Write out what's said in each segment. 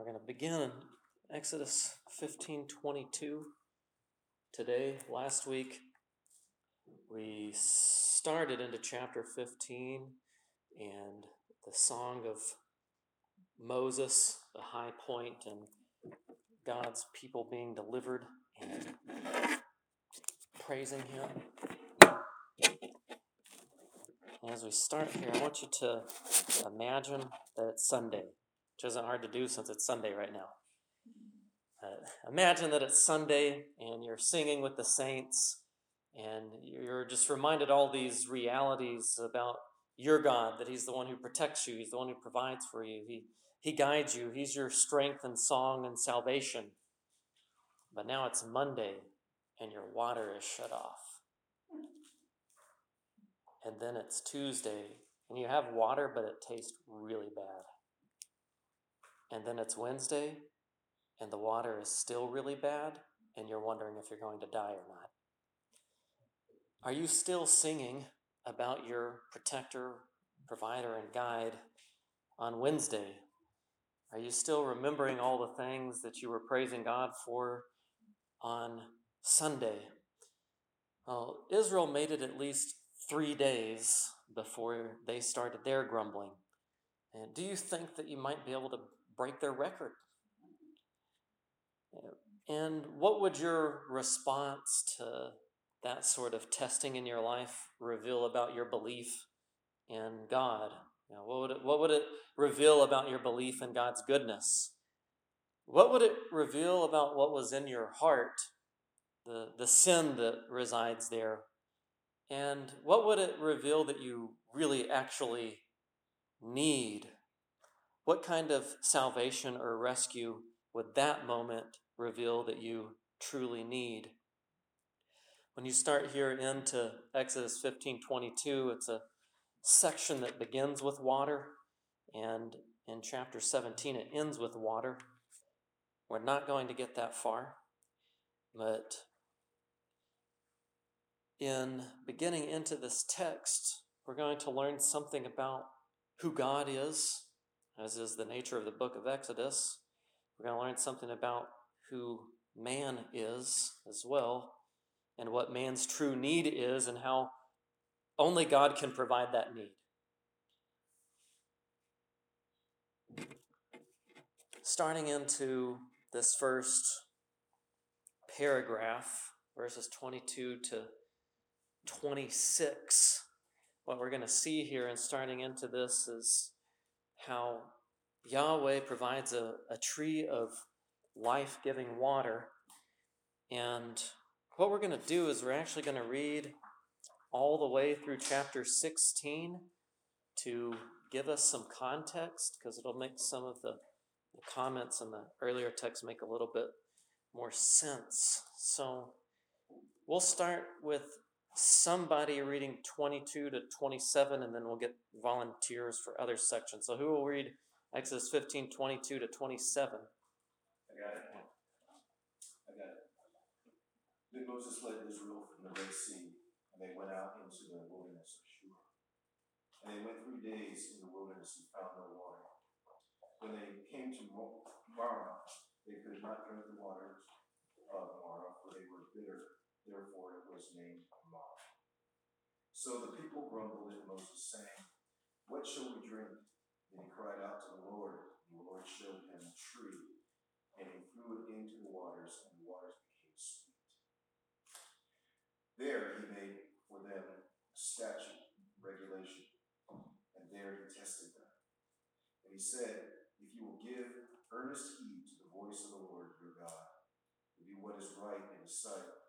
We're going to begin in Exodus 15:22 today. Last week we started into chapter 15 and the song of Moses, the high point and God's people being delivered and praising him. As we start here, I want you to imagine that it's Sunday which isn't hard to do since it's Sunday right now. Uh, imagine that it's Sunday and you're singing with the saints and you're just reminded all these realities about your God, that He's the one who protects you, He's the one who provides for you, He, he guides you, He's your strength and song and salvation. But now it's Monday and your water is shut off. And then it's Tuesday and you have water, but it tastes really bad and then it's Wednesday and the water is still really bad and you're wondering if you're going to die or not. Are you still singing about your protector, provider, and guide on Wednesday? Are you still remembering all the things that you were praising God for on Sunday? Well, Israel made it at least three days before they started their grumbling. And do you think that you might be able to break their record. And what would your response to that sort of testing in your life reveal about your belief in God? You know, what, would it, what would it reveal about your belief in God's goodness? What would it reveal about what was in your heart, the, the sin that resides there? And what would it reveal that you really actually need what kind of salvation or rescue would that moment reveal that you truly need? When you start here into Exodus 15:22, it's a section that begins with water and in chapter 17 it ends with water. We're not going to get that far, but in beginning into this text, we're going to learn something about who God is as is the nature of the book of Exodus. We're going to learn something about who man is as well, and what man's true need is, and how only God can provide that need. Starting into this first paragraph, verses 22 to 26, what we're going to see here and starting into this is how Yahweh provides a, a tree of life giving water. And what we're going to do is we're actually going to read all the way through chapter 16 to give us some context because it'll make some of the, the comments in the earlier text make a little bit more sense. So we'll start with somebody reading 22 to 27, and then we'll get volunteers for other sections. So, who will read Exodus 15 22 to 27? I got it. I got it. Then Moses led Israel from the Red Sea, and they went out into the wilderness of Shur. And they went three days in the wilderness and found no water. When they came to Marah, they could not drink the waters of Marah, for they were bitter. Therefore it was named so the people grumbled at Moses, saying, What shall we drink? And he cried out to the Lord, and the Lord showed him a tree, and he threw it into the waters, and the waters became sweet. There he made for them a statute, regulation, and there he tested them. And he said, If you will give earnest heed to the voice of the Lord your God, and do what is right in his sight,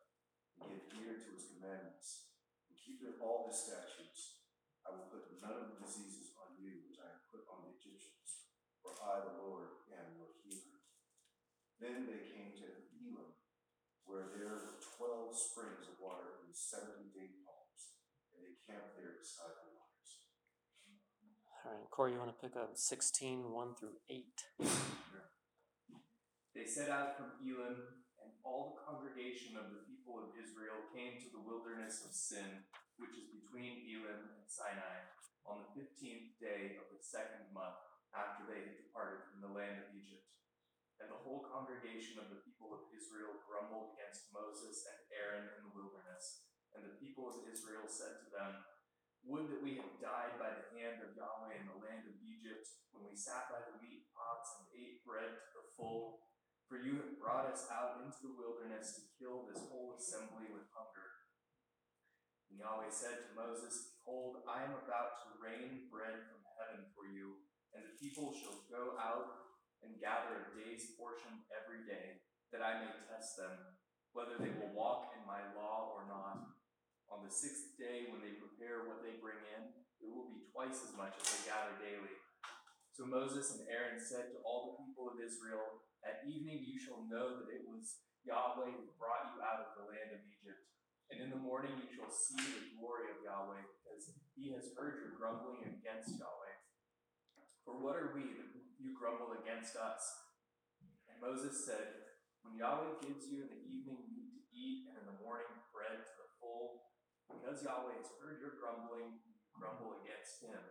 and give ear to his commandments, keep all the statutes. I will put none of the diseases on you which I have put on the Egyptians, for I, the Lord, am your healer. Then they came to Elim, where there were twelve springs of water and seventy date palms, and they camped there beside the waters. All right, Corey, you want to pick up 16, 1 through 8? They set out from Elim, and all the congregation of the people of Israel came to the wilderness of Sin, which is between Elim and Sinai, on the fifteenth day of the second month after they had departed from the land of Egypt. And the whole congregation of the people of Israel grumbled against Moses and Aaron in the wilderness. And the people of Israel said to them, Would that we had died by the hand of Yahweh in the land of Egypt, when we sat by the meat pots and ate bread to the full. For you have brought us out into the wilderness to kill this whole assembly with hunger. And Yahweh said to Moses, Behold, I am about to rain bread from heaven for you, and the people shall go out and gather a day's portion every day, that I may test them, whether they will walk in my law or not. On the sixth day, when they prepare what they bring in, it will be twice as much as they gather daily. So Moses and Aaron said to all the people of Israel, At evening you shall know that it was Yahweh who brought you out of the land of Egypt. And in the morning you shall see the glory of Yahweh, because he has heard your grumbling against Yahweh. For what are we that you grumble against us? And Moses said, When Yahweh gives you in the evening meat to eat, and in the morning bread to the full, because Yahweh has heard your grumbling, you grumble against him.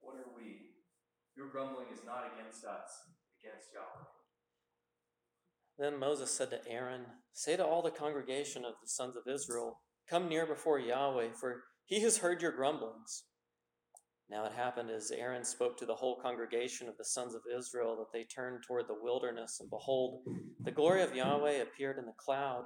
What are we? Your grumbling is not against us, against Yahweh. Then Moses said to Aaron, Say to all the congregation of the sons of Israel, Come near before Yahweh, for he has heard your grumblings. Now it happened as Aaron spoke to the whole congregation of the sons of Israel that they turned toward the wilderness, and behold, the glory of Yahweh appeared in the cloud.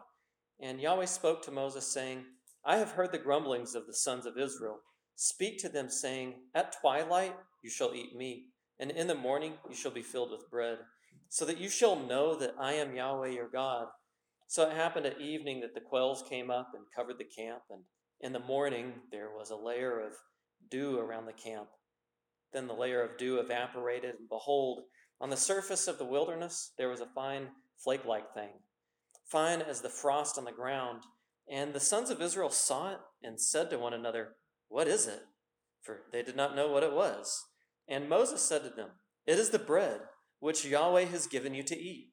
And Yahweh spoke to Moses, saying, I have heard the grumblings of the sons of Israel. Speak to them, saying, At twilight you shall eat meat, and in the morning you shall be filled with bread so that you shall know that I am Yahweh your God. So it happened at evening that the quails came up and covered the camp, and in the morning there was a layer of dew around the camp. Then the layer of dew evaporated, and behold, on the surface of the wilderness there was a fine flake like thing, fine as the frost on the ground. And the sons of Israel saw it and said to one another, What is it? For they did not know what it was. And Moses said to them, It is the bread which Yahweh has given you to eat.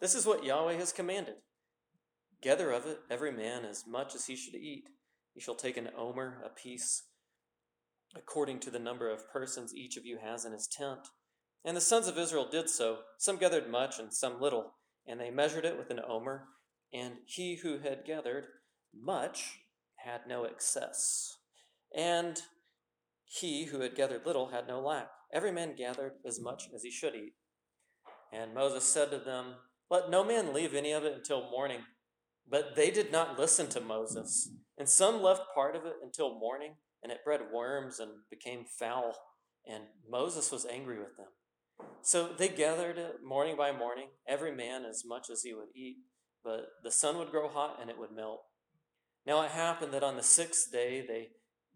This is what Yahweh has commanded. Gather of it every man as much as he should eat. You shall take an omer apiece, according to the number of persons each of you has in his tent. And the sons of Israel did so. Some gathered much and some little, and they measured it with an omer. And he who had gathered much had no excess. And he who had gathered little had no lack. Every man gathered as much as he should eat. And Moses said to them, Let no man leave any of it until morning. But they did not listen to Moses. And some left part of it until morning, and it bred worms and became foul. And Moses was angry with them. So they gathered it morning by morning, every man as much as he would eat. But the sun would grow hot and it would melt. Now it happened that on the sixth day they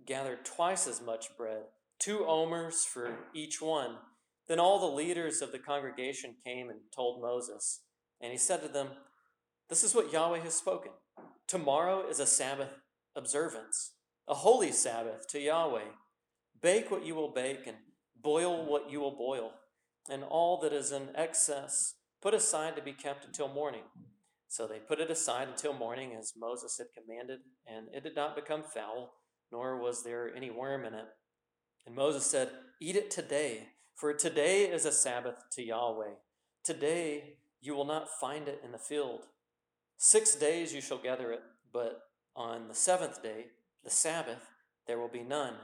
gathered twice as much bread, two omers for each one. Then all the leaders of the congregation came and told Moses. And he said to them, This is what Yahweh has spoken. Tomorrow is a Sabbath observance, a holy Sabbath to Yahweh. Bake what you will bake, and boil what you will boil, and all that is in excess put aside to be kept until morning. So they put it aside until morning, as Moses had commanded, and it did not become foul, nor was there any worm in it. And Moses said, Eat it today, for today is a Sabbath to Yahweh. Today you will not find it in the field. Six days you shall gather it, but on the seventh day, the Sabbath, there will be none.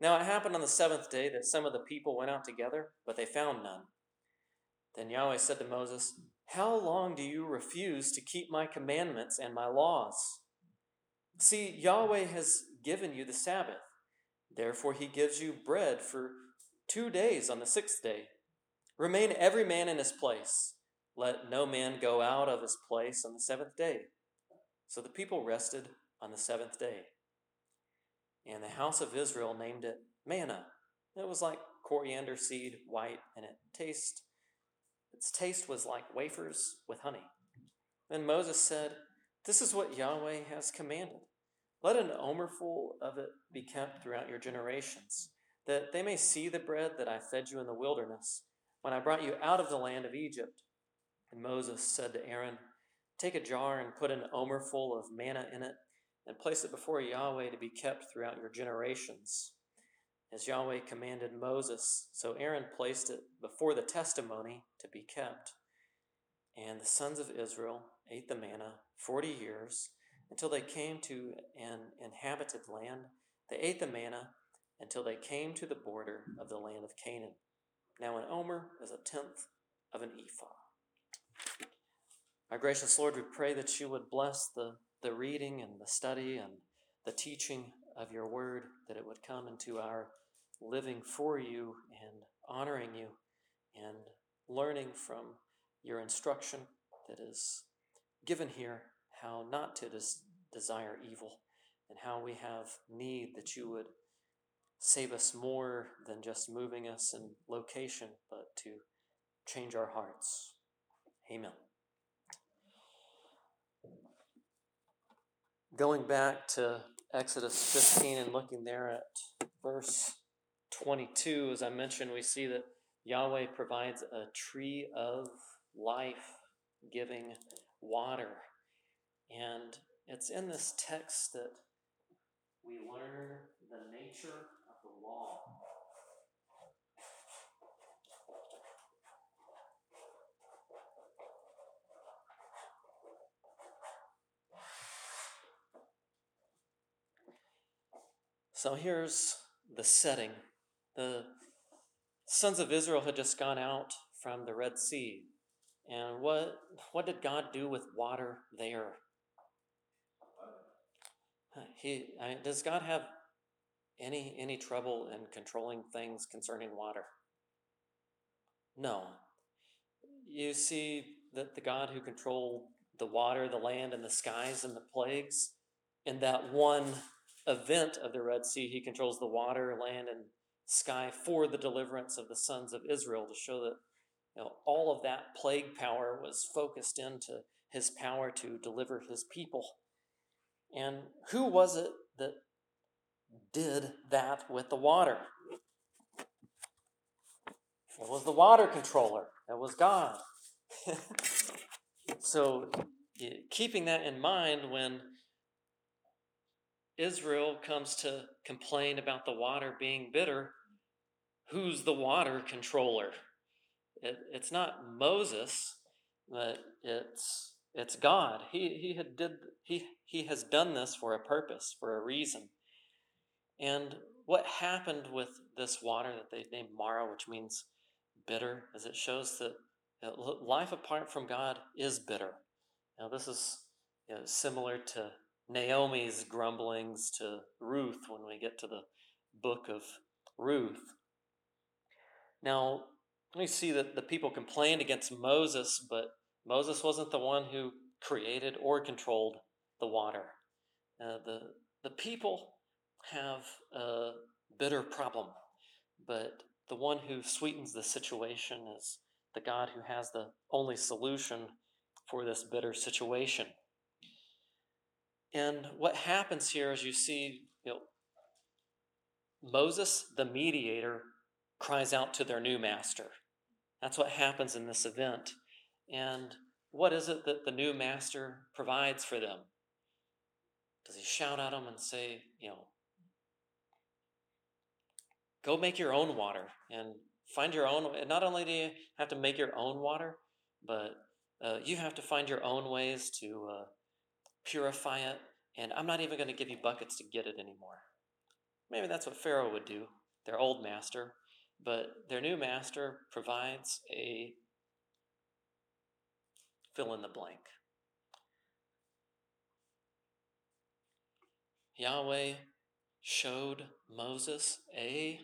Now it happened on the seventh day that some of the people went out together, but they found none. Then Yahweh said to Moses, How long do you refuse to keep my commandments and my laws? See, Yahweh has given you the Sabbath. Therefore, he gives you bread for two days on the sixth day. Remain every man in his place. Let no man go out of his place on the seventh day. So the people rested on the seventh day. And the house of Israel named it manna. It was like coriander seed, white, and it taste its taste was like wafers with honey. Then Moses said, This is what Yahweh has commanded. Let an omerful of it be kept throughout your generations, that they may see the bread that I fed you in the wilderness, when I brought you out of the land of Egypt. And Moses said to Aaron, Take a jar and put an omerful of manna in it, and place it before Yahweh to be kept throughout your generations. As Yahweh commanded Moses, so Aaron placed it before the testimony to be kept. And the sons of Israel ate the manna forty years until they came to an inhabited land. They ate the manna until they came to the border of the land of Canaan. Now, an omer is a tenth of an ephah. Our gracious Lord, we pray that you would bless the, the reading and the study and the teaching of your word, that it would come into our living for you and honoring you and learning from your instruction that is given here how not to des- desire evil and how we have need that you would save us more than just moving us in location, but to change our hearts. Amen. Going back to Exodus 15 and looking there at verse 22, as I mentioned, we see that Yahweh provides a tree of life giving water. And it's in this text that we learn the nature of the law. So here's the setting. The sons of Israel had just gone out from the Red Sea. And what what did God do with water there? Uh, he I mean, does God have any any trouble in controlling things concerning water? No. You see that the God who controlled the water, the land, and the skies and the plagues, in that one event of the Red Sea, he controls the water, land, and sky for the deliverance of the sons of Israel to show that you know, all of that plague power was focused into his power to deliver his people. And who was it that did that with the water? It was the water controller. That was God. so, keeping that in mind, when Israel comes to complain about the water being bitter, who's the water controller? It, it's not Moses, but it's it's God. He he had did he he has done this for a purpose, for a reason. And what happened with this water that they named Marah, which means bitter, is it shows that life apart from God is bitter. Now this is you know, similar to Naomi's grumblings to Ruth when we get to the book of Ruth. Now, we see that the people complained against Moses, but Moses wasn't the one who created or controlled the water. Uh, the, the people have a bitter problem, but the one who sweetens the situation is the God who has the only solution for this bitter situation. And what happens here is you see, you know, Moses, the mediator, cries out to their new master. That's what happens in this event. And what is it that the new master provides for them? Does he shout at them and say, you know, go make your own water and find your own? And not only do you have to make your own water, but uh, you have to find your own ways to uh, purify it. And I'm not even going to give you buckets to get it anymore. Maybe that's what Pharaoh would do, their old master. But their new master provides a fill in the blank. Yahweh showed Moses a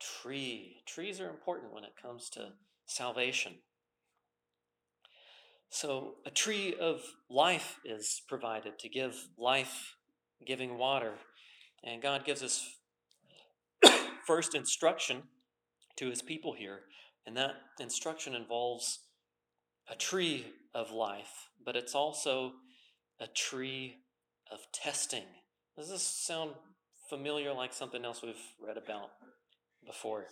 tree. Trees are important when it comes to salvation. So, a tree of life is provided to give life giving water. And God gives us first instruction to his people here. And that instruction involves a tree of life, but it's also a tree of testing. Does this sound familiar like something else we've read about before?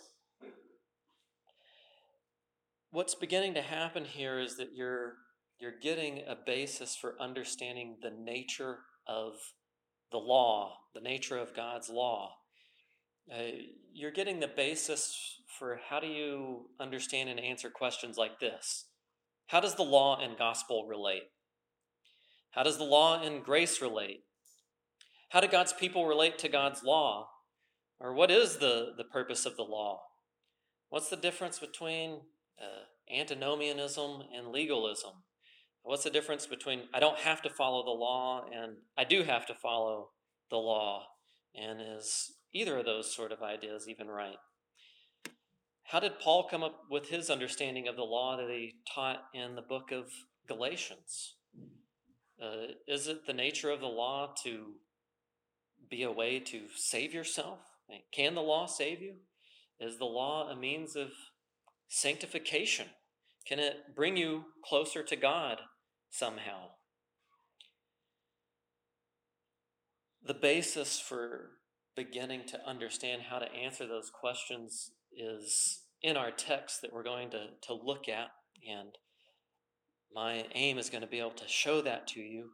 What's beginning to happen here is that you're you're getting a basis for understanding the nature of the law, the nature of God's law. Uh, you're getting the basis for how do you understand and answer questions like this how does the law and gospel relate? How does the law and grace relate? How do God's people relate to God's law? Or what is the, the purpose of the law? What's the difference between uh, antinomianism and legalism? What's the difference between I don't have to follow the law and I do have to follow the law? And is either of those sort of ideas even right? How did Paul come up with his understanding of the law that he taught in the book of Galatians? Uh, is it the nature of the law to be a way to save yourself? Can the law save you? Is the law a means of sanctification? Can it bring you closer to God somehow? The basis for beginning to understand how to answer those questions is in our text that we're going to, to look at. And my aim is going to be able to show that to you.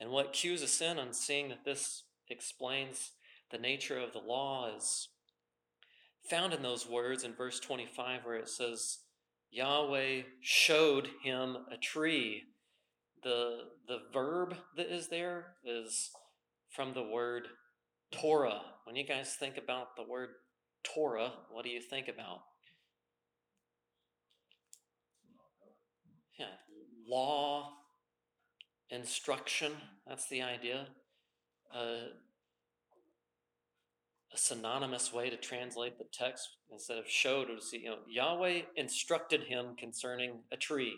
And what cues us in on seeing that this explains the nature of the law is found in those words in verse 25 where it says, Yahweh showed him a tree. The, the verb that is there is from the word Torah. When you guys think about the word Torah, what do you think about? Yeah, law, instruction, that's the idea. Uh, a synonymous way to translate the text instead of showed or see, you know, Yahweh instructed him concerning a tree.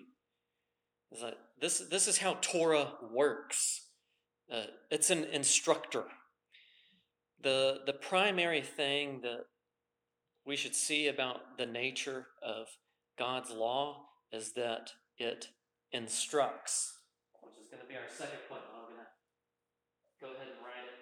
This, this is how Torah works. Uh, it's an instructor. The, the primary thing that we should see about the nature of God's law is that it instructs, which is going to be our second point. I'm going to go ahead and write it.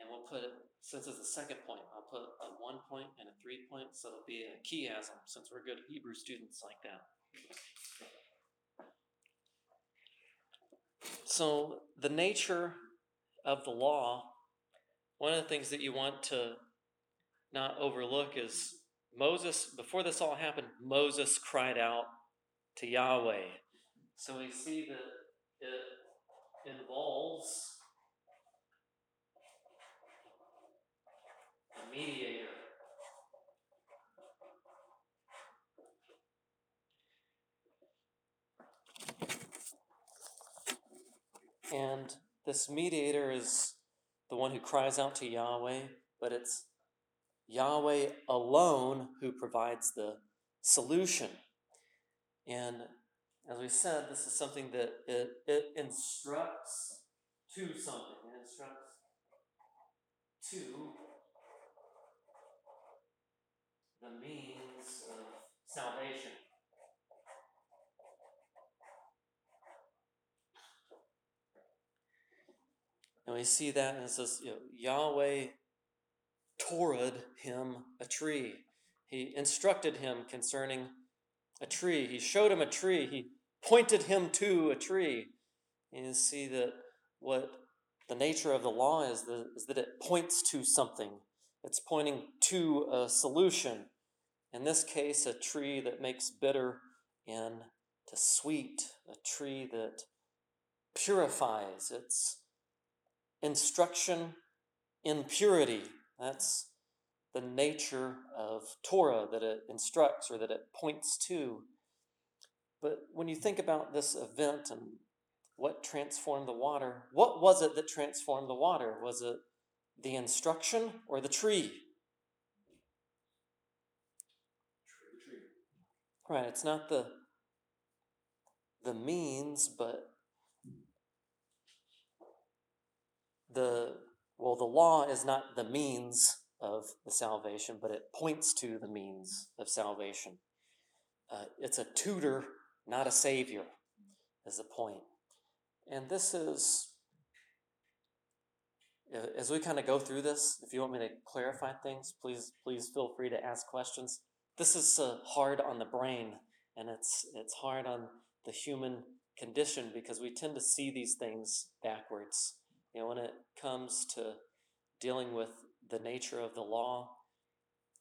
And we'll put it, since it's the second point, I'll put a one point and a three point, so it'll be a chiasm, since we're good Hebrew students like that. So, the nature of the law, one of the things that you want to not overlook is Moses, before this all happened, Moses cried out to Yahweh. So we see that it involves a mediator. And this mediator is the one who cries out to Yahweh, but it's Yahweh alone who provides the solution. And as we said, this is something that it, it instructs to something. It instructs to the means of salvation. And we see that and it says, you know, Yahweh Torah him a tree. He instructed him concerning a tree. He showed him a tree. He pointed him to a tree. And you see that what the nature of the law is, is that it points to something. It's pointing to a solution. In this case, a tree that makes bitter into sweet, a tree that purifies. It's instruction in purity. That's the nature of Torah that it instructs or that it points to. But when you think about this event and what transformed the water, what was it that transformed the water? Was it the instruction or the tree? Right, it's not the the means, but the well, the law is not the means of the salvation, but it points to the means of salvation. Uh, it's a tutor, not a savior, is the point. And this is, as we kind of go through this, if you want me to clarify things, please please feel free to ask questions. This is uh, hard on the brain, and it's it's hard on the human condition because we tend to see these things backwards You know, when it comes to dealing with the nature of the law,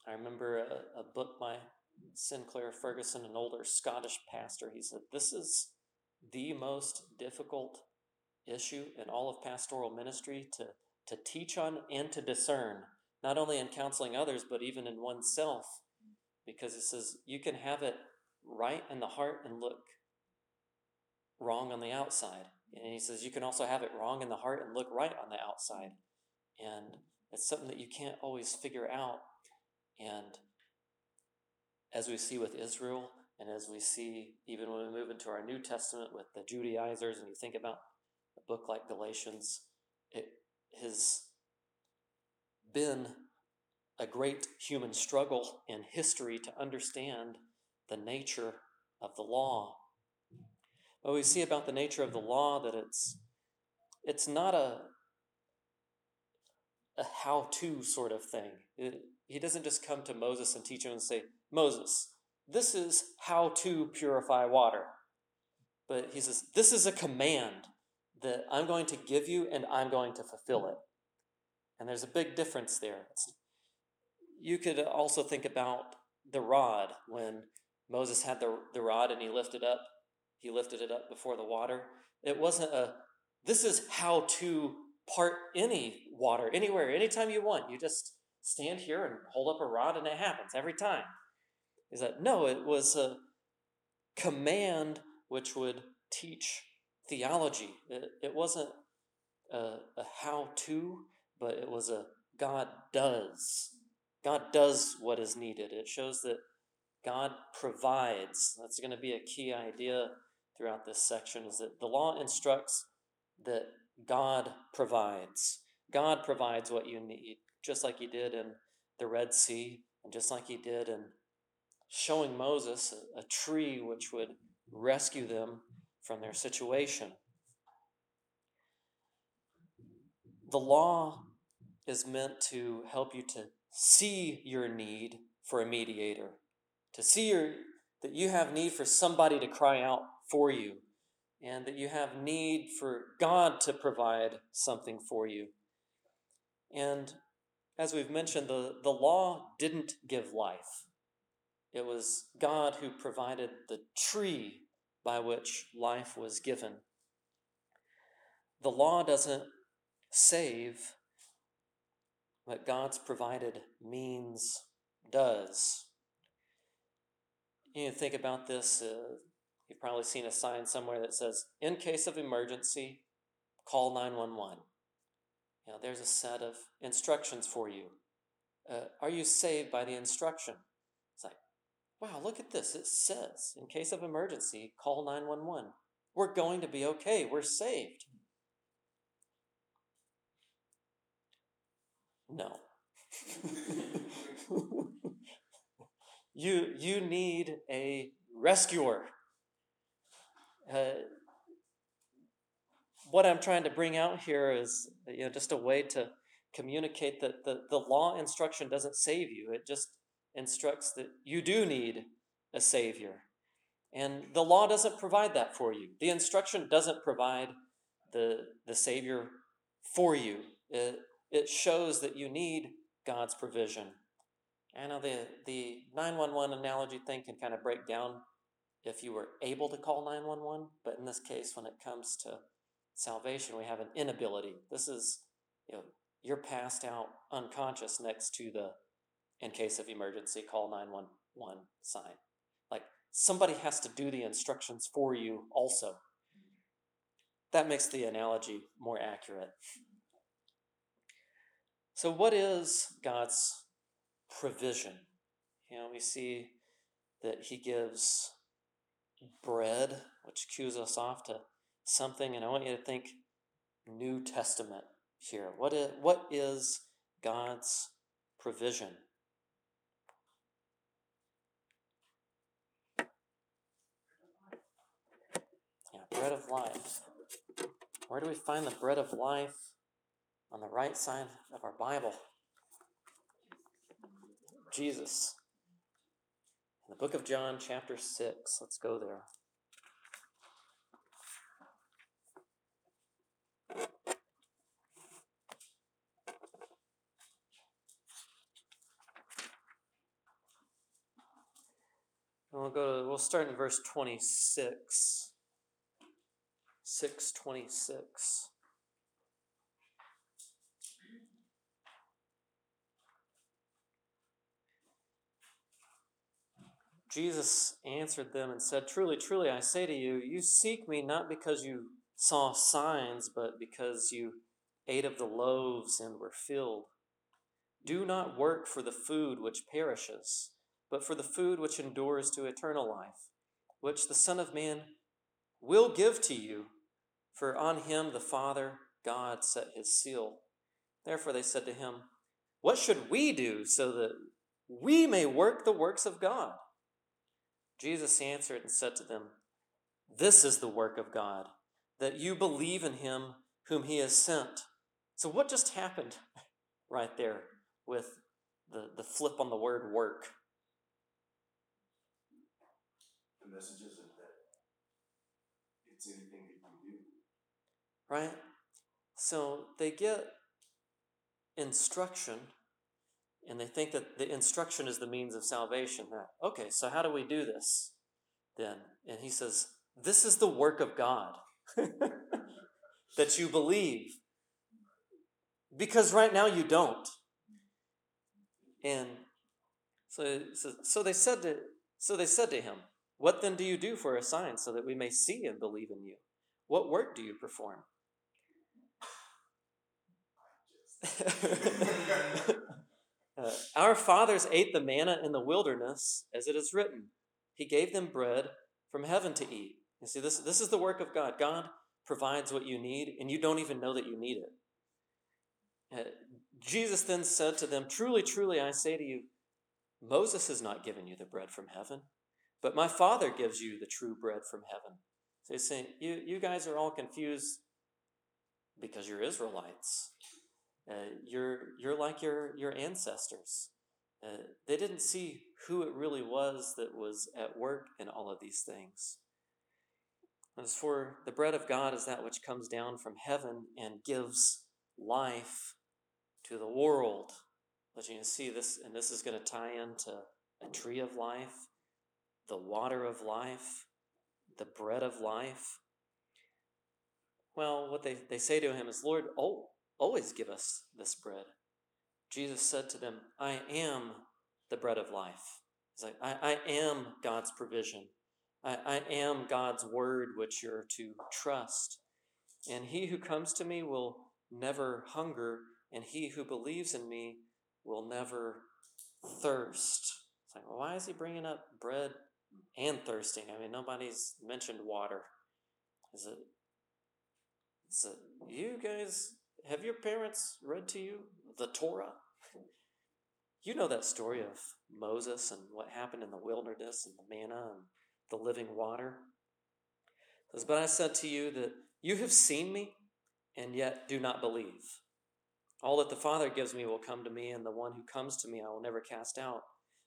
I remember a, a book by Sinclair Ferguson, an older Scottish pastor. He said, This is the most difficult issue in all of pastoral ministry to, to teach on and to discern, not only in counseling others, but even in oneself. Because it says you can have it right in the heart and look wrong on the outside. And he says you can also have it wrong in the heart and look right on the outside. And it's something that you can't always figure out. And as we see with Israel, and as we see even when we move into our New Testament with the Judaizers, and you think about a book like Galatians, it has been a great human struggle in history to understand the nature of the law. But we see about the nature of the law that it's it's not a a how-to sort of thing. It, he doesn't just come to Moses and teach him and say, Moses, this is how to purify water. But he says, this is a command that I'm going to give you and I'm going to fulfill it. And there's a big difference there. You could also think about the rod when Moses had the, the rod and he lifted up, he lifted it up before the water. It wasn't a, this is how to part any water anywhere, anytime you want. You just stand here and hold up a rod and it happens every time. Is that no, it was a command which would teach theology. It, it wasn't a, a how to, but it was a God does. God does what is needed. It shows that God provides. That's going to be a key idea throughout this section is that the law instructs that God provides. God provides what you need, just like he did in the Red Sea, and just like he did in showing Moses a, a tree which would rescue them from their situation. The law is meant to help you to see your need for a mediator, to see your, that you have need for somebody to cry out for you, and that you have need for God to provide something for you. And as we've mentioned, the, the law didn't give life. It was God who provided the tree by which life was given. The law doesn't save, but God's provided means does. You think about this. Uh, you've probably seen a sign somewhere that says, "In case of emergency, call 911." You know, there's a set of instructions for you. Uh, are you saved by the instruction? It's like, wow, look at this. It says, in case of emergency, call 911. We're going to be okay. We're saved. No. you, you need a rescuer. Uh, what I'm trying to bring out here is you know, just a way to communicate that the, the law instruction doesn't save you. It just instructs that you do need a Savior. And the law doesn't provide that for you. The instruction doesn't provide the, the Savior for you. It, it shows that you need God's provision. I know the, the 911 analogy thing can kind of break down if you were able to call 911, but in this case, when it comes to salvation, we have an inability. This is, you know, you're passed out unconscious next to the in case of emergency, call 911 sign. Like somebody has to do the instructions for you also. That makes the analogy more accurate. So, what is God's provision? You know, we see that He gives bread, which cues us off to something, and I want you to think New Testament here. What is, what is God's provision? bread of life. Where do we find the bread of life? On the right side of our Bible. Jesus. In the book of John, chapter 6. Let's go there. And we'll go to, we'll start in verse 26. 626. Jesus answered them and said, Truly, truly, I say to you, you seek me not because you saw signs, but because you ate of the loaves and were filled. Do not work for the food which perishes, but for the food which endures to eternal life, which the Son of Man will give to you, for on him the Father God set his seal. Therefore they said to him, What should we do so that we may work the works of God? Jesus answered and said to them, This is the work of God, that you believe in him whom he has sent. So, what just happened right there with the, the flip on the word work? The message isn't that it's anything that you do. Right? So, they get instruction and they think that the instruction is the means of salvation. Okay, so how do we do this then? And he says, This is the work of God that you believe. Because right now you don't. And so, so they said to so they said to him, What then do you do for a sign so that we may see and believe in you? What work do you perform? Uh, our fathers ate the manna in the wilderness, as it is written. He gave them bread from heaven to eat. You see, this, this is the work of God. God provides what you need, and you don't even know that you need it. Uh, Jesus then said to them, Truly, truly, I say to you, Moses has not given you the bread from heaven, but my Father gives you the true bread from heaven. So he's saying, You, you guys are all confused because you're Israelites. Uh, you're you're like your your ancestors. Uh, they didn't see who it really was that was at work in all of these things. As for the bread of God is that which comes down from heaven and gives life to the world. But you can see this, and this is going to tie into a tree of life, the water of life, the bread of life. Well, what they, they say to him is, Lord, oh, always give us this bread. Jesus said to them, I am the bread of life. He's like, I, I am God's provision. I, I am God's word, which you're to trust. And he who comes to me will never hunger, and he who believes in me will never thirst. It's like, well, why is he bringing up bread and thirsting? I mean, nobody's mentioned water. Is it, is it you guys have your parents read to you the Torah? You know that story of Moses and what happened in the wilderness and the manna and the living water. It says, But I said to you that you have seen me and yet do not believe. All that the Father gives me will come to me, and the one who comes to me I will never cast out.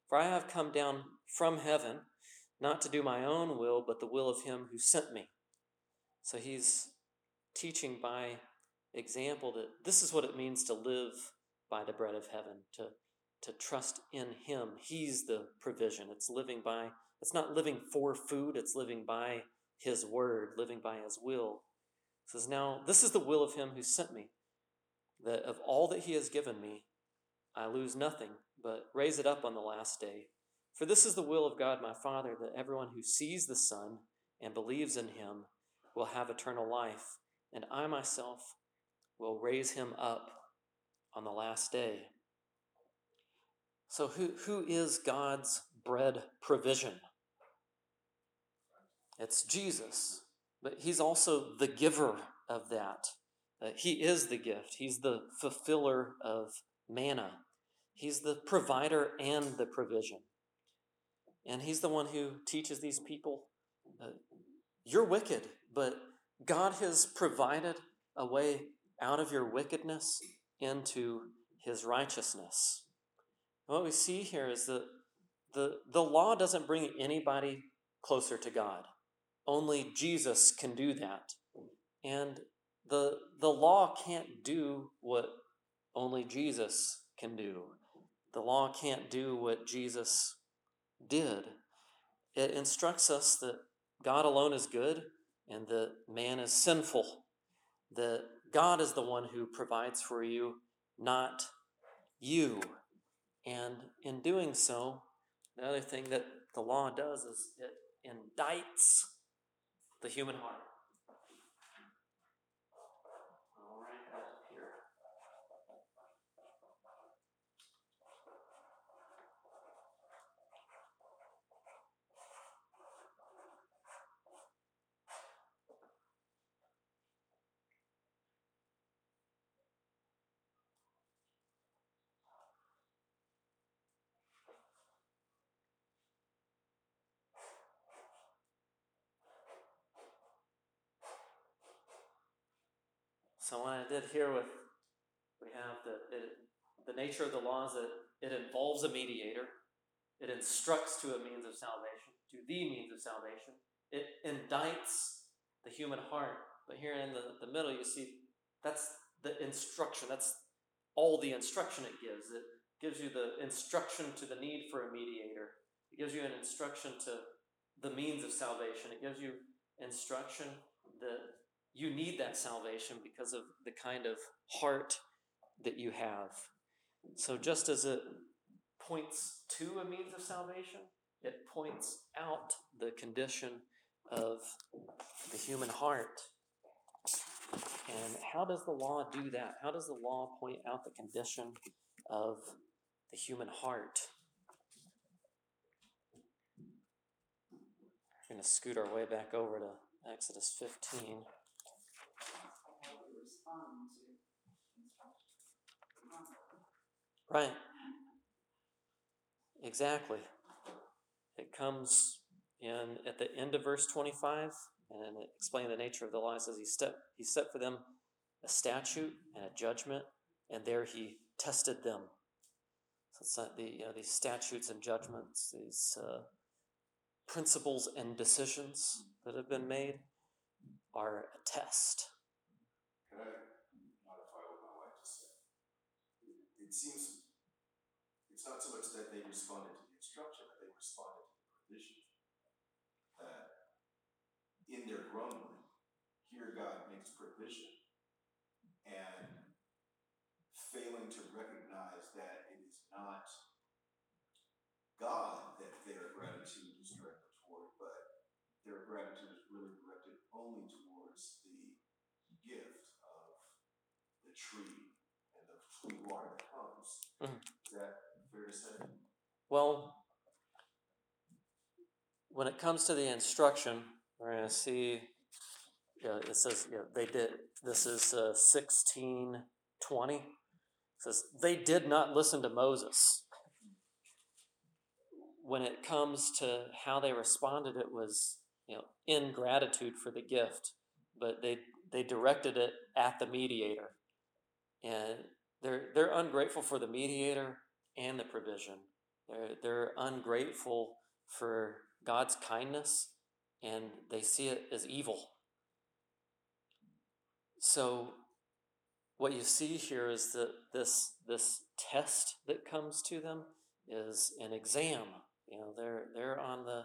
For I have come down from heaven, not to do my own will, but the will of him who sent me. So he's teaching by example that this is what it means to live by the bread of heaven, to, to trust in Him. He's the provision. It's living by, it's not living for food, it's living by His word, living by His will. It says, Now, this is the will of Him who sent me, that of all that He has given me, I lose nothing, but raise it up on the last day. For this is the will of God my Father, that everyone who sees the Son and believes in Him will have eternal life, and I myself will raise him up on the last day. So, who, who is God's bread provision? It's Jesus, but he's also the giver of that. Uh, he is the gift, he's the fulfiller of manna, he's the provider and the provision. And he's the one who teaches these people uh, you're wicked, but God has provided a way out of your wickedness into his righteousness. what we see here is that the, the law doesn't bring anybody closer to God. Only Jesus can do that. And the, the law can't do what only Jesus can do. The law can't do what Jesus did. it instructs us that God alone is good and that man is sinful, that God is the one who provides for you, not you. And in doing so, the other thing that the law does is it indicts the human heart. All right, up here. So what I did here with we have the it, the nature of the law is that it involves a mediator. It instructs to a means of salvation, to the means of salvation. It indicts the human heart. But here in the, the middle, you see that's the instruction. That's all the instruction it gives. It gives you the instruction to the need for a mediator. It gives you an instruction to the means of salvation. It gives you instruction that you need that salvation because of the kind of heart that you have. So, just as it points to a means of salvation, it points out the condition of the human heart. And how does the law do that? How does the law point out the condition of the human heart? We're going to scoot our way back over to Exodus 15. Right. Exactly. It comes in at the end of verse 25 and it explains the nature of the law. It says he set, he set for them a statute and a judgment, and there he tested them. So the, you know, these statutes and judgments, these uh, principles and decisions that have been made are a test. Can I modify what my wife just said? It, seems it's not so much that they responded to the instruction, but they responded to the provision. That in their grumbling, here God makes provision and failing to recognize that it is not God that their gratitude is directed toward, but their gratitude is really directed only towards the gift of the tree and the clean water that comes. Mhm. Is that fair to say? Well, when it comes to the instruction, we're going to see. Yeah, it says yeah, they did. This is uh, sixteen twenty. It says they did not listen to Moses. When it comes to how they responded, it was you know ingratitude for the gift, but they they directed it at the mediator, and they're they're ungrateful for the mediator and the provision. They're, they're ungrateful for God's kindness and they see it as evil. So, what you see here is that this, this test that comes to them is an exam. You know, they're, they're on the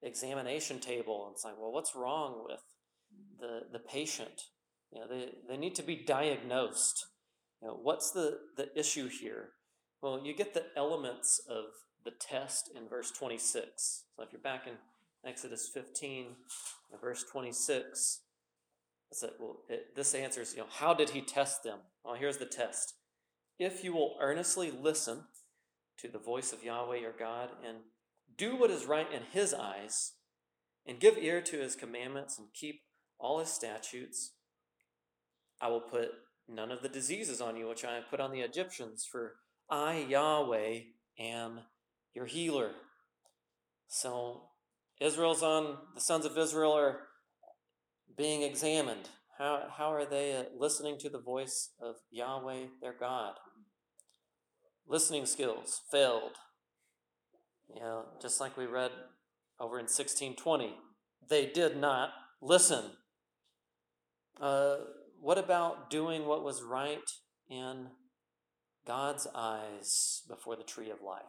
examination table and it's like, well, what's wrong with the, the patient? You know, they, they need to be diagnosed. You know, what's the, the issue here? Well, you get the elements of the test in verse 26. So if you're back in Exodus 15, verse 26, it's a, well, it, this answers, you know, how did he test them? Well, here's the test. If you will earnestly listen to the voice of Yahweh your God and do what is right in his eyes, and give ear to his commandments and keep all his statutes, I will put none of the diseases on you which I have put on the Egyptians, for I, Yahweh, am your healer. So, Israel's on, the sons of Israel are being examined. How, how are they uh, listening to the voice of Yahweh, their God? Listening skills failed. You know, just like we read over in 1620, they did not listen. Uh, what about doing what was right in God's eyes before the tree of life?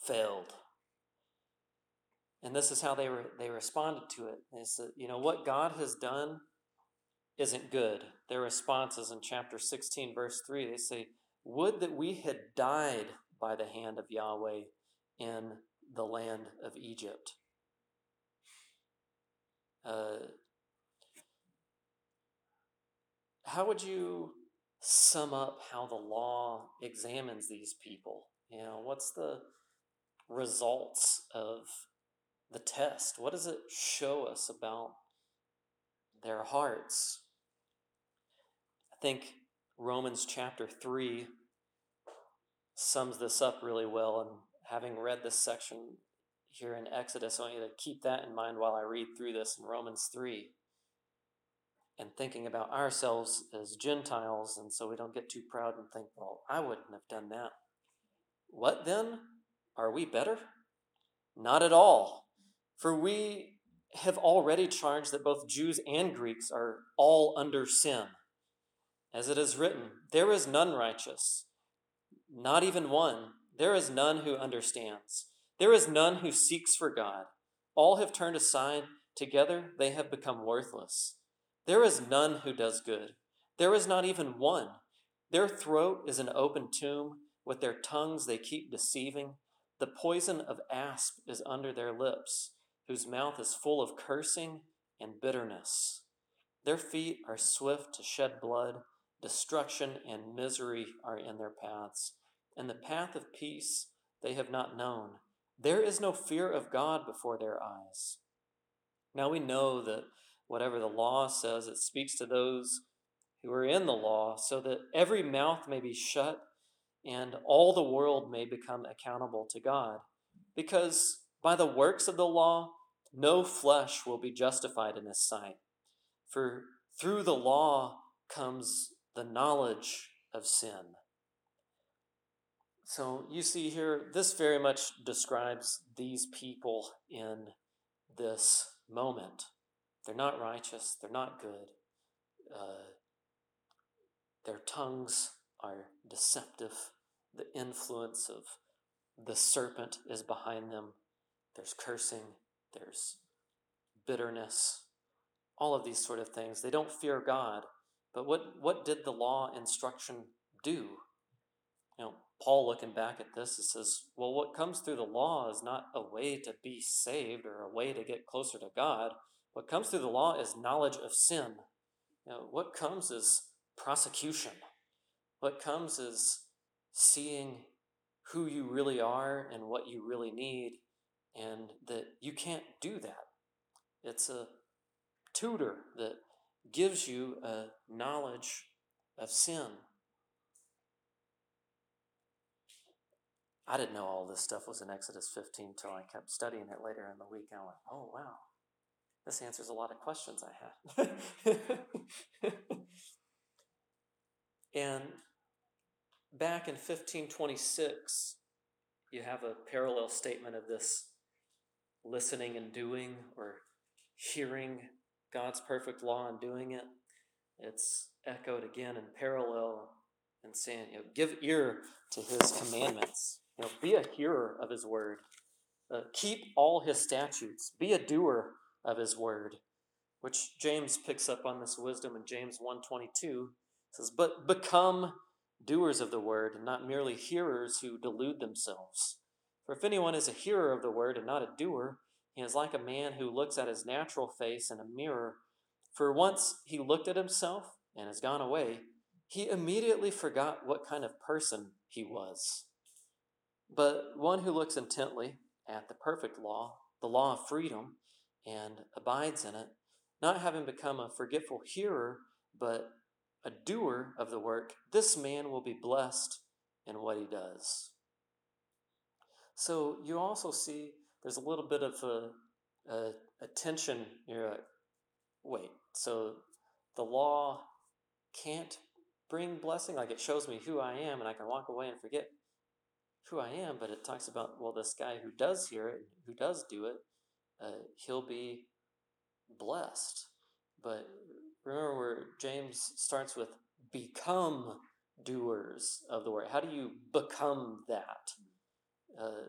Failed. and this is how they were they responded to it. They said, you know, what God has done isn't good. Their response is in chapter 16, verse 3. They say, Would that we had died by the hand of Yahweh in the land of Egypt. Uh, how would you sum up how the law examines these people? You know, what's the results of the test? What does it show us about their hearts? I think Romans chapter 3 sums this up really well. And having read this section here in Exodus, I want you to keep that in mind while I read through this in Romans 3 and thinking about ourselves as Gentiles, and so we don't get too proud and think, well, I wouldn't have done that. What then? Are we better? Not at all. For we have already charged that both Jews and Greeks are all under sin. As it is written, there is none righteous, not even one. There is none who understands. There is none who seeks for God. All have turned aside. Together they have become worthless. There is none who does good. There is not even one. Their throat is an open tomb. With their tongues they keep deceiving. The poison of asp is under their lips, whose mouth is full of cursing and bitterness. Their feet are swift to shed blood. Destruction and misery are in their paths. And the path of peace they have not known. There is no fear of God before their eyes. Now we know that whatever the law says, it speaks to those who are in the law, so that every mouth may be shut and all the world may become accountable to God. Because by the works of the law, no flesh will be justified in his sight. For through the law comes the knowledge of sin. So you see here, this very much describes these people in this moment. They're not righteous, they're not good. Uh, their tongues are deceptive. The influence of the serpent is behind them. There's cursing, there's bitterness, all of these sort of things. They don't fear God. But what, what did the law instruction do? You know, Paul looking back at this, it says, well, what comes through the law is not a way to be saved or a way to get closer to God. What comes through the law is knowledge of sin. You know, what comes is prosecution. What comes is seeing who you really are and what you really need, and that you can't do that. It's a tutor that gives you a knowledge of sin. I didn't know all this stuff was in Exodus 15 until I kept studying it later in the week. I went, oh, wow, this answers a lot of questions I had. and back in 1526, you have a parallel statement of this listening and doing or hearing God's perfect law and doing it. It's echoed again in parallel and saying, you know, give ear to his commandments. You know, be a hearer of his word. Uh, keep all his statutes. Be a doer of his word, which James picks up on this wisdom in James 122 says, But become doers of the word, and not merely hearers who delude themselves. For if anyone is a hearer of the word and not a doer, he is like a man who looks at his natural face in a mirror. For once he looked at himself and has gone away, he immediately forgot what kind of person he was. But one who looks intently at the perfect law, the law of freedom, and abides in it, not having become a forgetful hearer, but a doer of the work, this man will be blessed in what he does. So you also see there's a little bit of a, a, a tension. You're like, wait, so the law can't bring blessing? Like it shows me who I am and I can walk away and forget who I am, but it talks about, well, this guy who does hear it, who does do it, uh, he'll be blessed. But remember where James starts with become doers of the word. How do you become that? Uh,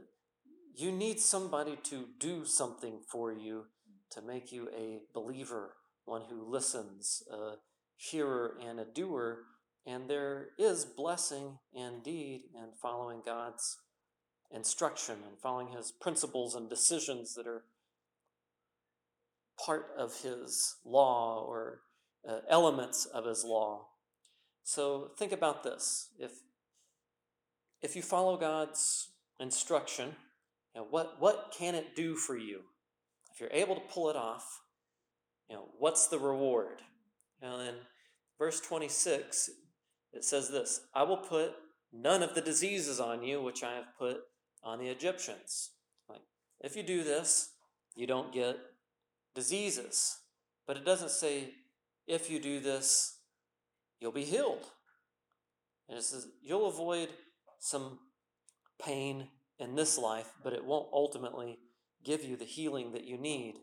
you need somebody to do something for you to make you a believer, one who listens, a hearer and a doer. And there is blessing indeed in following God's instruction and following his principles and decisions that are part of his law or uh, elements of his law. So think about this. If if you follow God's instruction, you know, what what can it do for you? If you're able to pull it off, you know, what's the reward? Now in verse 26, it says this I will put none of the diseases on you which I have put on the Egyptians. Like, if you do this, you don't get diseases. But it doesn't say, if you do this, you'll be healed. And it says, you'll avoid some pain in this life, but it won't ultimately give you the healing that you need.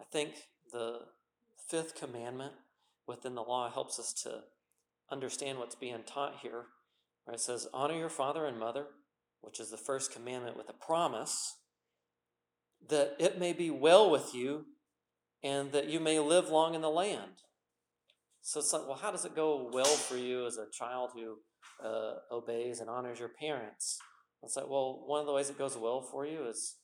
I think the fifth commandment within the law helps us to understand what's being taught here. Where it says, Honor your father and mother, which is the first commandment with a promise that it may be well with you and that you may live long in the land. So it's like, well, how does it go well for you as a child who uh, obeys and honors your parents? It's like, well, one of the ways it goes well for you is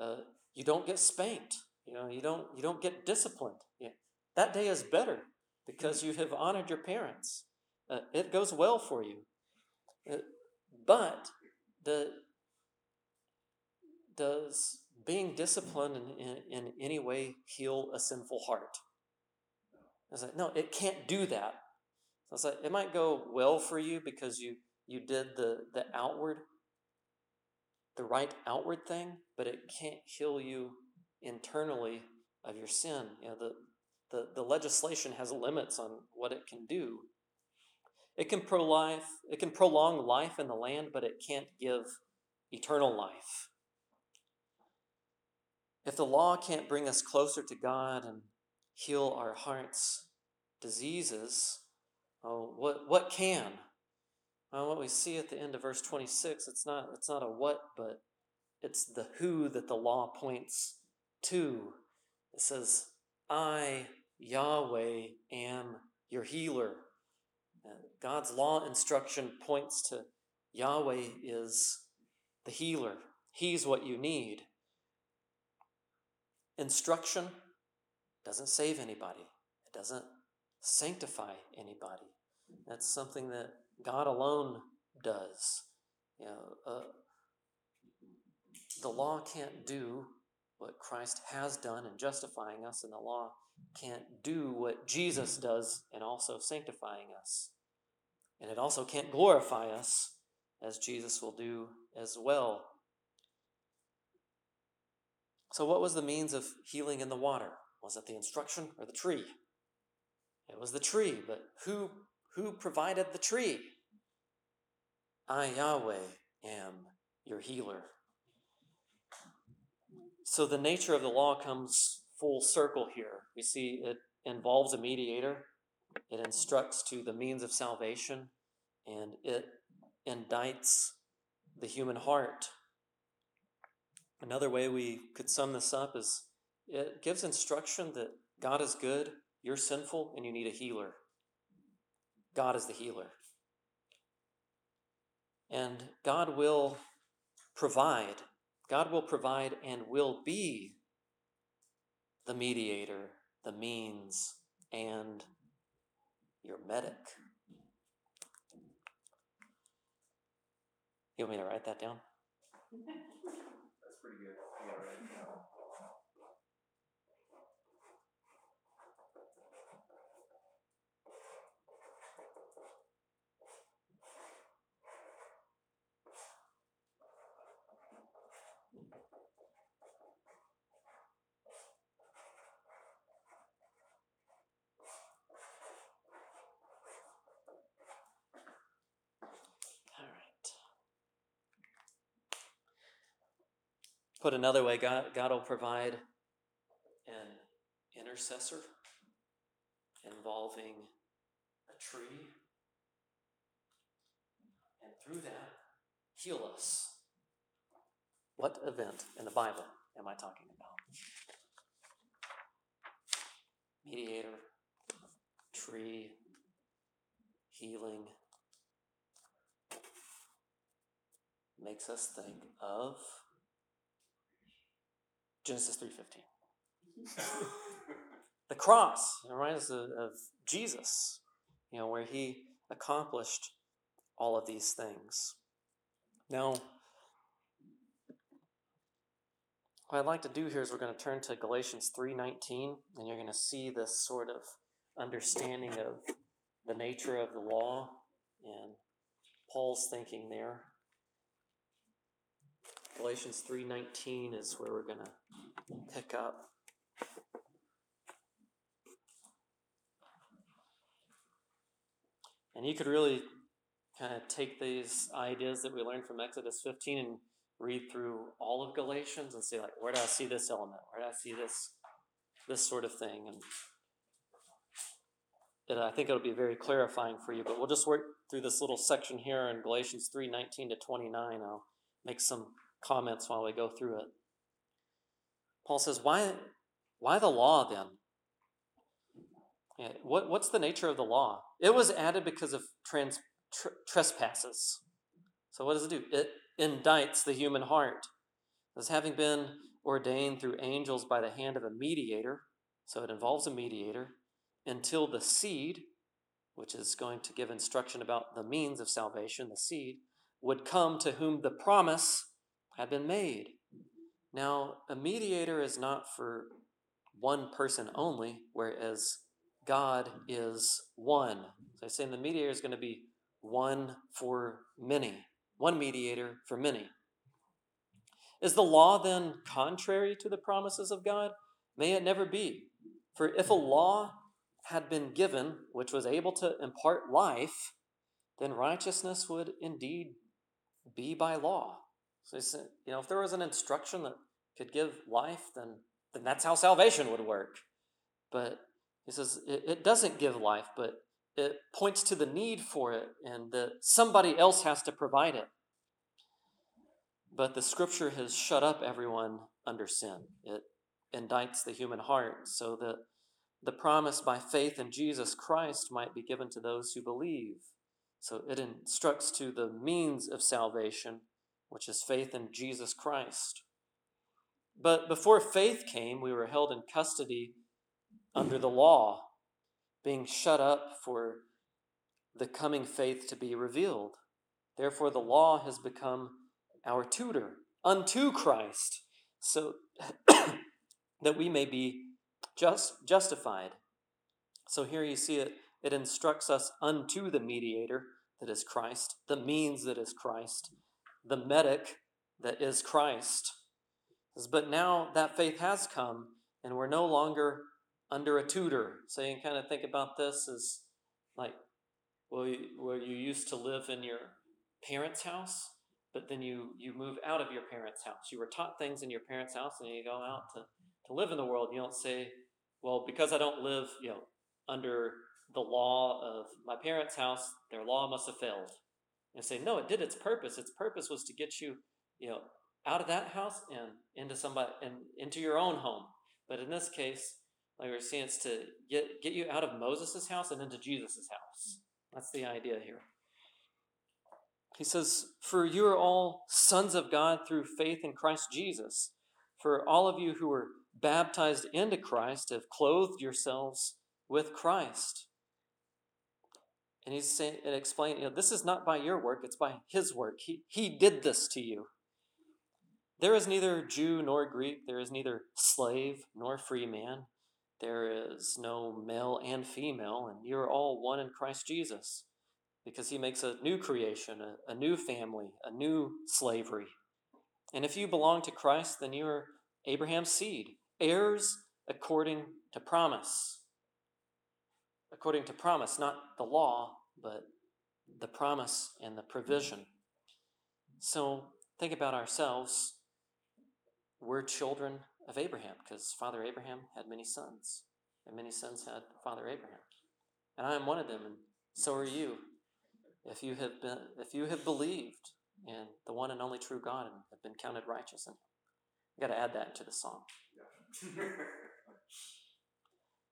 uh, you don't get spanked. You know, you don't you don't get disciplined. Yeah. That day is better because you have honored your parents. Uh, it goes well for you. Uh, but the does being disciplined in, in, in any way heal a sinful heart? I was like, no, it can't do that. I was like, it might go well for you because you you did the the outward, the right outward thing, but it can't heal you internally of your sin. You know, the the, the legislation has limits on what it can do. It can pro life, it can prolong life in the land, but it can't give eternal life. If the law can't bring us closer to God and heal our heart's diseases, oh, what, what can? Well, what we see at the end of verse 26, it's not, it's not a what, but it's the who that the law points to. It says, I, Yahweh, am your healer. God's law instruction points to Yahweh is the healer. He's what you need. Instruction doesn't save anybody, it doesn't sanctify anybody. That's something that God alone does. You know, uh, the law can't do what Christ has done in justifying us, and the law can't do what Jesus does in also sanctifying us. And it also can't glorify us as Jesus will do as well. So, what was the means of healing in the water? Was it the instruction or the tree? It was the tree, but who, who provided the tree? I, Yahweh, am your healer. So, the nature of the law comes full circle here. We see it involves a mediator, it instructs to the means of salvation, and it indicts the human heart. Another way we could sum this up is it gives instruction that God is good, you're sinful, and you need a healer. God is the healer. And God will provide. God will provide and will be the mediator, the means, and your medic. You want me to write that down? Pretty good. Yeah, right. All right. Put another way, God, God will provide an intercessor involving a tree, and through that, heal us. What event in the Bible am I talking about? Mediator, tree, healing, makes us think of Genesis 3:15. the cross reminds us of, Jesus, you know, where he accomplished all of these things. Now, what I'd like to do here is we're going to turn to Galatians 3:19 and you're going to see this sort of understanding of the nature of the law and Paul's thinking there. Galatians 3:19 is where we're going to pick up. And you could really kind of take these ideas that we learned from Exodus 15 and read through all of Galatians and say like where do I see this element? Where do I see this this sort of thing? And it, I think it'll be very clarifying for you, but we'll just work through this little section here in Galatians 3:19 to 29. I'll make some comments while we go through it. Paul says, "Why why the law then? What, what's the nature of the law? It was added because of trans, tr- trespasses. So, what does it do? It indicts the human heart. As having been ordained through angels by the hand of a mediator, so it involves a mediator, until the seed, which is going to give instruction about the means of salvation, the seed, would come to whom the promise had been made. Now, a mediator is not for one person only, whereas God is one. So I saying the mediator is going to be one for many, one mediator for many. Is the law then contrary to the promises of God? May it never be. For if a law had been given which was able to impart life, then righteousness would indeed be by law. So, you know, if there was an instruction that could give life, then, then that's how salvation would work. But he says it, it doesn't give life, but it points to the need for it and that somebody else has to provide it. But the scripture has shut up everyone under sin. It indicts the human heart so that the promise by faith in Jesus Christ might be given to those who believe. So it instructs to the means of salvation, which is faith in Jesus Christ. But before faith came, we were held in custody under the law, being shut up for the coming faith to be revealed. Therefore, the law has become our tutor unto Christ, so that we may be just justified. So here you see it, it instructs us unto the mediator that is Christ, the means that is Christ, the medic that is Christ. But now that faith has come, and we're no longer under a tutor. So you can kind of think about this as like well, you, you used to live in your parents' house, but then you you move out of your parents' house. You were taught things in your parents' house, and you go out to to live in the world. You don't say, well, because I don't live, you know, under the law of my parents' house, their law must have failed. And say, no, it did its purpose. Its purpose was to get you, you know, out of that house and into somebody and into your own home. But in this case, like we're seeing, it's to get get you out of Moses' house and into Jesus' house. That's the idea here. He says, For you are all sons of God through faith in Christ Jesus. For all of you who were baptized into Christ have clothed yourselves with Christ. And he's saying and explaining, you know, this is not by your work, it's by his work. He, he did this to you. There is neither Jew nor Greek, there is neither slave nor free man. There is no male and female, and you're all one in Christ Jesus because he makes a new creation, a, a new family, a new slavery. And if you belong to Christ, then you are Abraham's seed, heirs according to promise. According to promise, not the law, but the promise and the provision. So think about ourselves. We're children of Abraham because Father Abraham had many sons, and many sons had Father Abraham. And I am one of them, and so are you. If you have been, if you have believed in the one and only true God and have been counted righteous. And you got to add that to the song.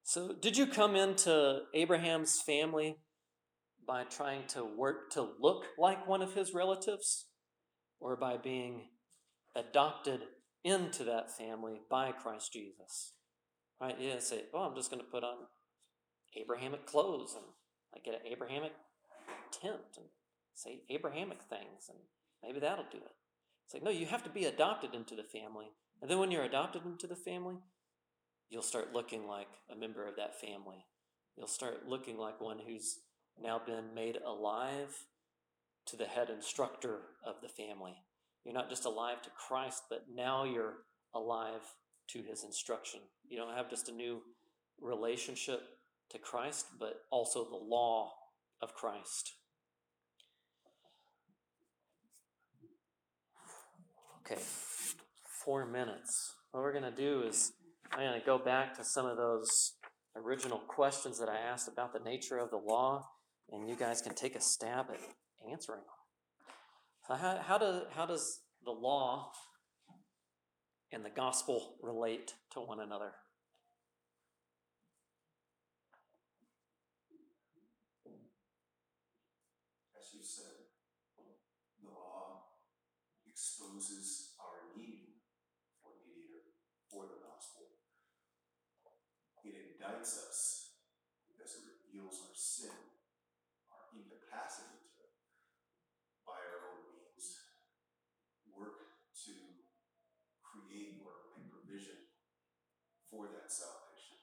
So, did you come into Abraham's family by trying to work to look like one of his relatives or by being adopted into that family by Christ Jesus? Right? You didn't say, oh, I'm just going to put on Abrahamic clothes and I get an Abrahamic tent and say Abrahamic things and maybe that'll do it. It's like, no, you have to be adopted into the family. And then when you're adopted into the family, you'll start looking like a member of that family. You'll start looking like one who's now been made alive to the head instructor of the family. You're not just alive to Christ, but now you're alive to his instruction. You don't have just a new relationship to Christ, but also the law of Christ. Okay, four minutes. What we're going to do is I'm going to go back to some of those original questions that I asked about the nature of the law, and you guys can take a stab at answering them. So, how, how, do, how does the law and the gospel relate to one another? As you said, the law exposes our need for mediator for the gospel. It indicts us because it reveals our sin, our incapacity to, by our own means, work to create or make provision for that salvation.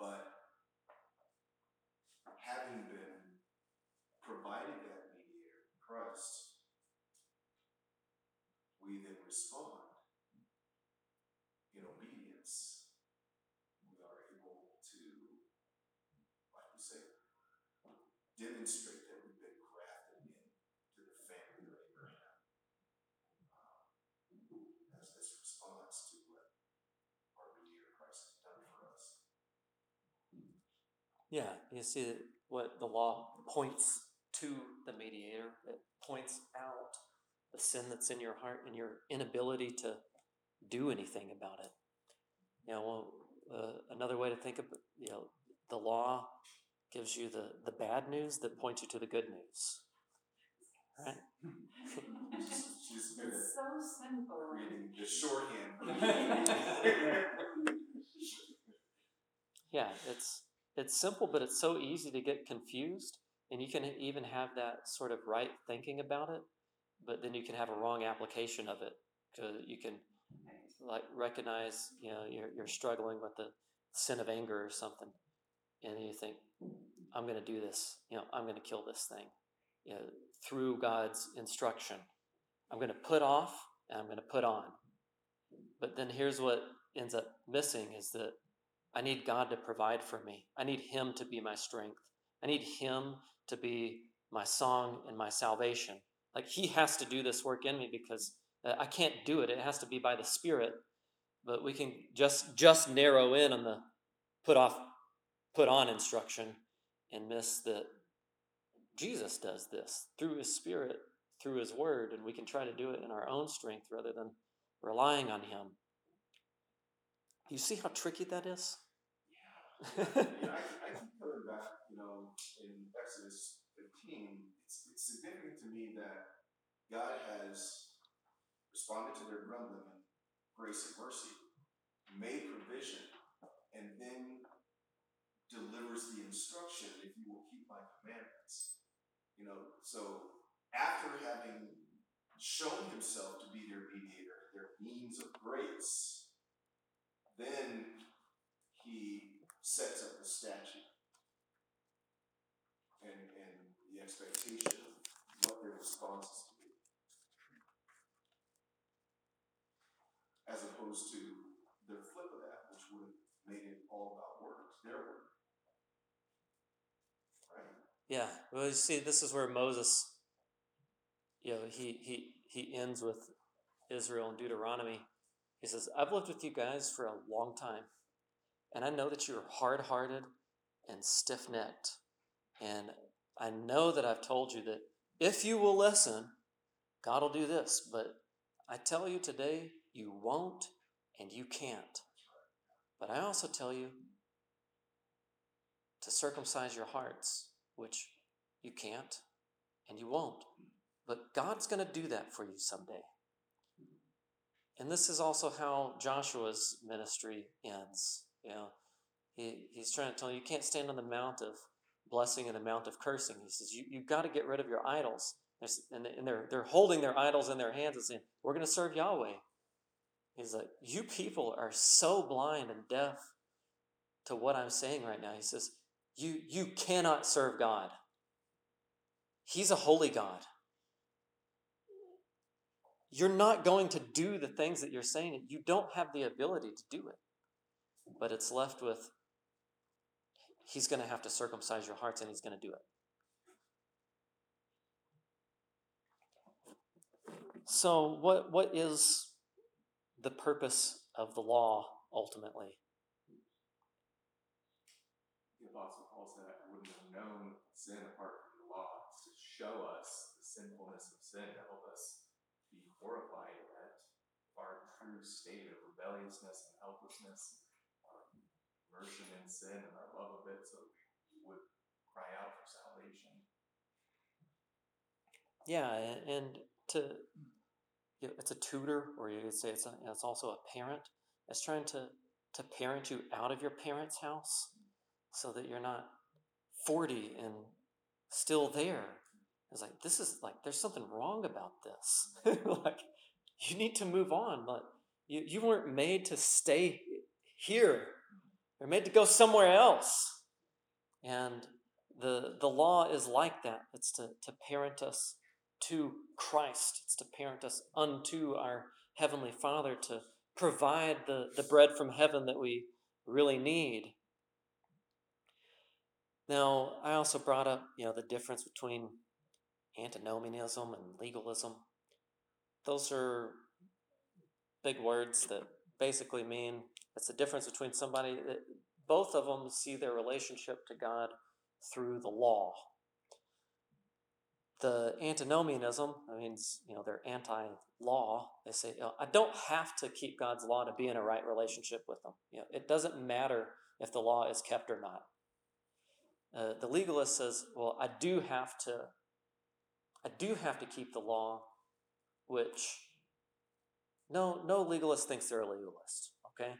But having been provided that mediator, Christ, we then respond in obedience. We are able to, like we say, demonstrate that we've been grafted into the family of Abraham uh, as this response to what our mediator Christ has done for us. Yeah, you see what the law points to the mediator. It points out the sin that's in your heart and your inability to do anything about it. You know, well, uh, another way to think of you know the law gives you the the bad news that points you to the good news. Right? She's good It's so simple. reading the shorthand. Yeah, it's it's simple, but it's so easy to get confused, and you can even have that sort of right thinking about it, but then you can have a wrong application of it because you can like recognize you know you're you're struggling with the sin of anger or something, and you think I'm going to do this, you know, I'm going to kill this thing, you know, through God's instruction. I'm going to put off and I'm going to put on. But then here's what ends up missing is that I need God to provide for me. I need Him to be my strength. I need Him to be my song and my salvation. Like He has to do this work in me because uh, I can't do it. It has to be by the Spirit. But we can just just narrow in on the put off, put on instruction, and miss that Jesus does this through His Spirit, through His Word, and we can try to do it in our own strength rather than relying on Him. You see how tricky that is? Yeah, I, I keep coming back, you know, in Exodus 15, it's, it's significant to me that God has responded to their grumbling in grace and mercy, made provision, and then delivers the instruction if you will keep my commandments. You know, so after having shown himself to be their mediator, their means of grace, then he sets up the statute and, and the expectation what their response is to be. As opposed to the flip of that, which would have made it all about works, their work. Right? Yeah. Well, you see, this is where Moses, you know, he he he ends with Israel in Deuteronomy. He says, "I've lived with you guys for a long time, and I know that you're hard-hearted and stiff-necked, and I know that I've told you that if you will listen, God will do this. But I tell you today, you won't and you can't. But I also tell you to circumcise your hearts, which you can't and you won't. But God's going to do that for you someday. And this is also how Joshua's ministry ends. You know, he, he's trying to tell you you can't stand on the mount of blessing and the mount of cursing. He says you, you've got to get rid of your idols. And, and they're, they're holding their idols in their hands and saying, We're going to serve Yahweh. He's like, You people are so blind and deaf to what I'm saying right now. He says, You, you cannot serve God. He's a holy God. You're not going to do the things that you're saying. You don't have the ability to do it. But it's left with, He's going to have to circumcise your hearts and He's going to do it. So, what, what is the purpose of the law ultimately? The Apostle Paul said, I wouldn't have known sin apart from the law to show us the sinfulness of sin, to help us be horrified at our true state of rebelliousness and helplessness, immersion in sin and our love of it, so we would cry out for salvation. Yeah, and to you know, it's a tutor, or you could say it's a, it's also a parent. It's trying to to parent you out of your parents' house, so that you're not forty and still there. It's like this is like there's something wrong about this. like you need to move on. But you you weren't made to stay here. You're made to go somewhere else. And the the law is like that. It's to to parent us to Christ. It's to parent us unto our Heavenly Father to provide the, the bread from heaven that we really need. Now, I also brought up, you know, the difference between antinomianism and legalism. Those are big words that basically mean it's the difference between somebody that both of them see their relationship to God through the law. The antinomianism means you know they're anti-law. They say you know, i don't have to keep god's law to be in a right relationship with them you know, it doesn't matter if the law is kept or not. Uh, the legalist says well i do have to i do have to keep the law which no no legalist thinks they're a legalist okay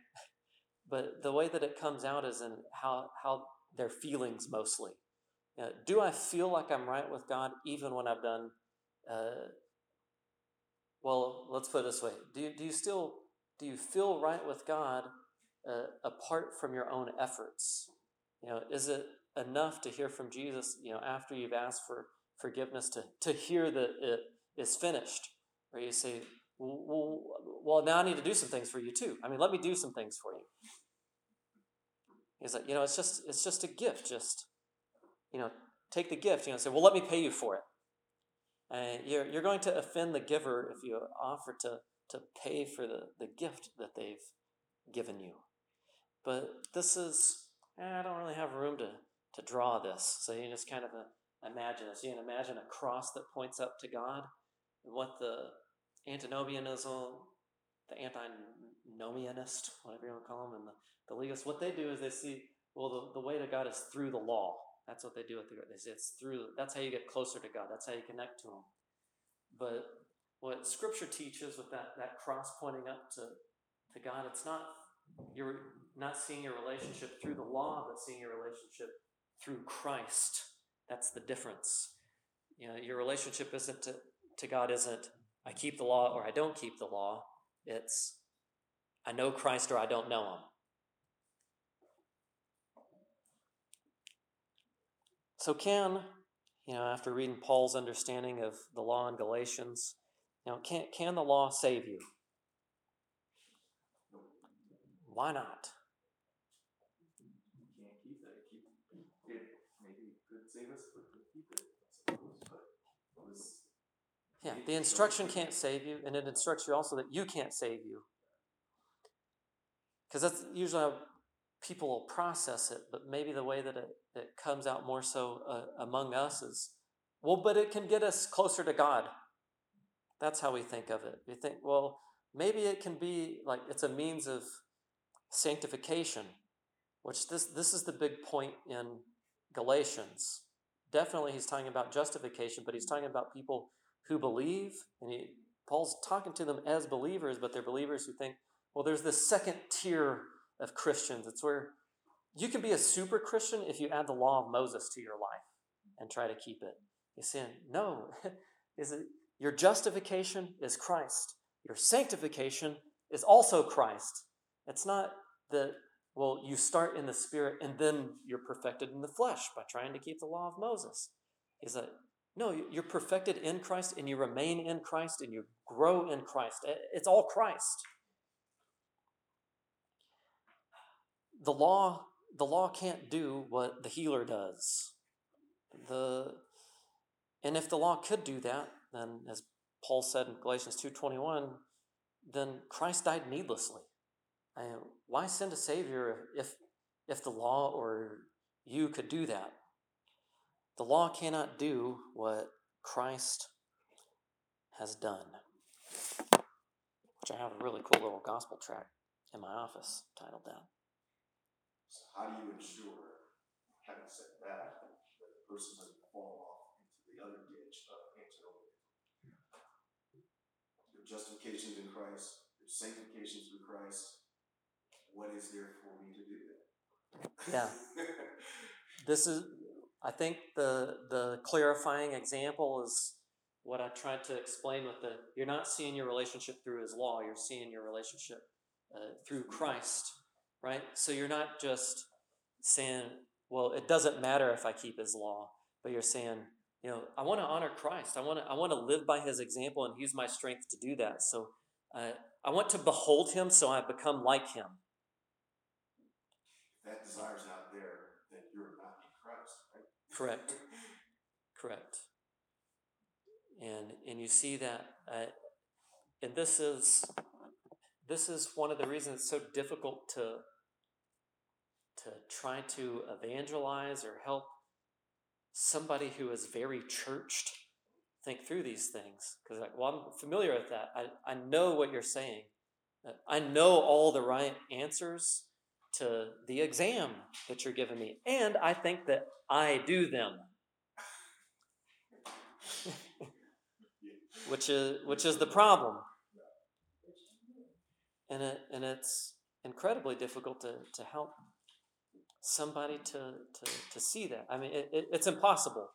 but the way that it comes out is in how how their feelings mostly know, do I feel like I'm right with God even when I've done? Uh, well, let's put it this way: Do you, do you still do you feel right with God uh, apart from your own efforts? You know, is it enough to hear from Jesus? You know, after you've asked for forgiveness, to to hear that it is finished, or you say, well, well, now I need to do some things for you too. I mean, let me do some things for you. He's like, you know, it's just it's just a gift, just you know, take the gift, you know, say, well, let me pay you for it. And you're, you're going to offend the giver if you offer to, to pay for the, the gift that they've given you. But this is, eh, I don't really have room to, to draw this. So you just kind of uh, imagine this. You can imagine a cross that points up to God. What the antinomianism, the antinomianist, whatever you want to call them, and the, the legalists, what they do is they see, well, the, the way to God is through the law. That's what they do with the They say it's through. That's how you get closer to God. That's how you connect to Him. But what Scripture teaches with that that cross pointing up to to God, it's not you're not seeing your relationship through the law, but seeing your relationship through Christ. That's the difference. You know, your relationship isn't to, to God isn't I keep the law or I don't keep the law. It's I know Christ or I don't know Him. So, can, you know, after reading Paul's understanding of the law in Galatians, you know, can, can the law save you? Why not? You can't keep it. Keep it. Maybe could save us, but could keep it. I suppose, but it was Yeah, the instruction can't save you, and it instructs you also that you can't save you. Because that's usually how people will process it, but maybe the way that it, it comes out more so uh, among us is well, but it can get us closer to God. That's how we think of it. We think, well, maybe it can be like it's a means of sanctification, which this this is the big point in Galatians. Definitely, he's talking about justification, but he's talking about people who believe, and he, Paul's talking to them as believers, but they're believers who think, well, there's this second tier of Christians. It's where you can be a super Christian if you add the law of Moses to your life and try to keep it. He's saying, no, is it your justification is Christ. Your sanctification is also Christ. It's not that, well, you start in the spirit and then you're perfected in the flesh by trying to keep the law of Moses. He's like, no, you're perfected in Christ and you remain in Christ and you grow in Christ. It's all Christ. The law, the law can't do what the healer does. The and if the law could do that, then as Paul said in Galatians 2:21, then Christ died needlessly. I why send a savior if if the law or you could do that? The law cannot do what Christ has done. Which I have a really cool little gospel track in my office titled that. So how do you ensure, having said that, that the person doesn't fall off into the other ditch of antinomianism? Your justification in Christ, your sanctification through Christ. What is there for me to do? Yeah. this is I think the the clarifying example is what I tried to explain with the you're not seeing your relationship through his law, you're seeing your relationship uh, through Christ, right? So you're not just saying, well, it doesn't matter if I keep his law, but you're saying, you know, I want to honor Christ. I want to I want to live by his example and use my strength to do that. So uh, I want to behold him so I become like him. That not there, then you're not in Christ, right? Correct. Correct. And and you see that, uh, and this is this is one of the reasons it's so difficult to to try to evangelize or help somebody who is very churched think through these things because like well i'm familiar with that I, I know what you're saying i know all the right answers to the exam that you're giving me and i think that i do them which is which is the problem and it and it's incredibly difficult to, to help somebody to, to, to see that. I mean, it, it, it's impossible.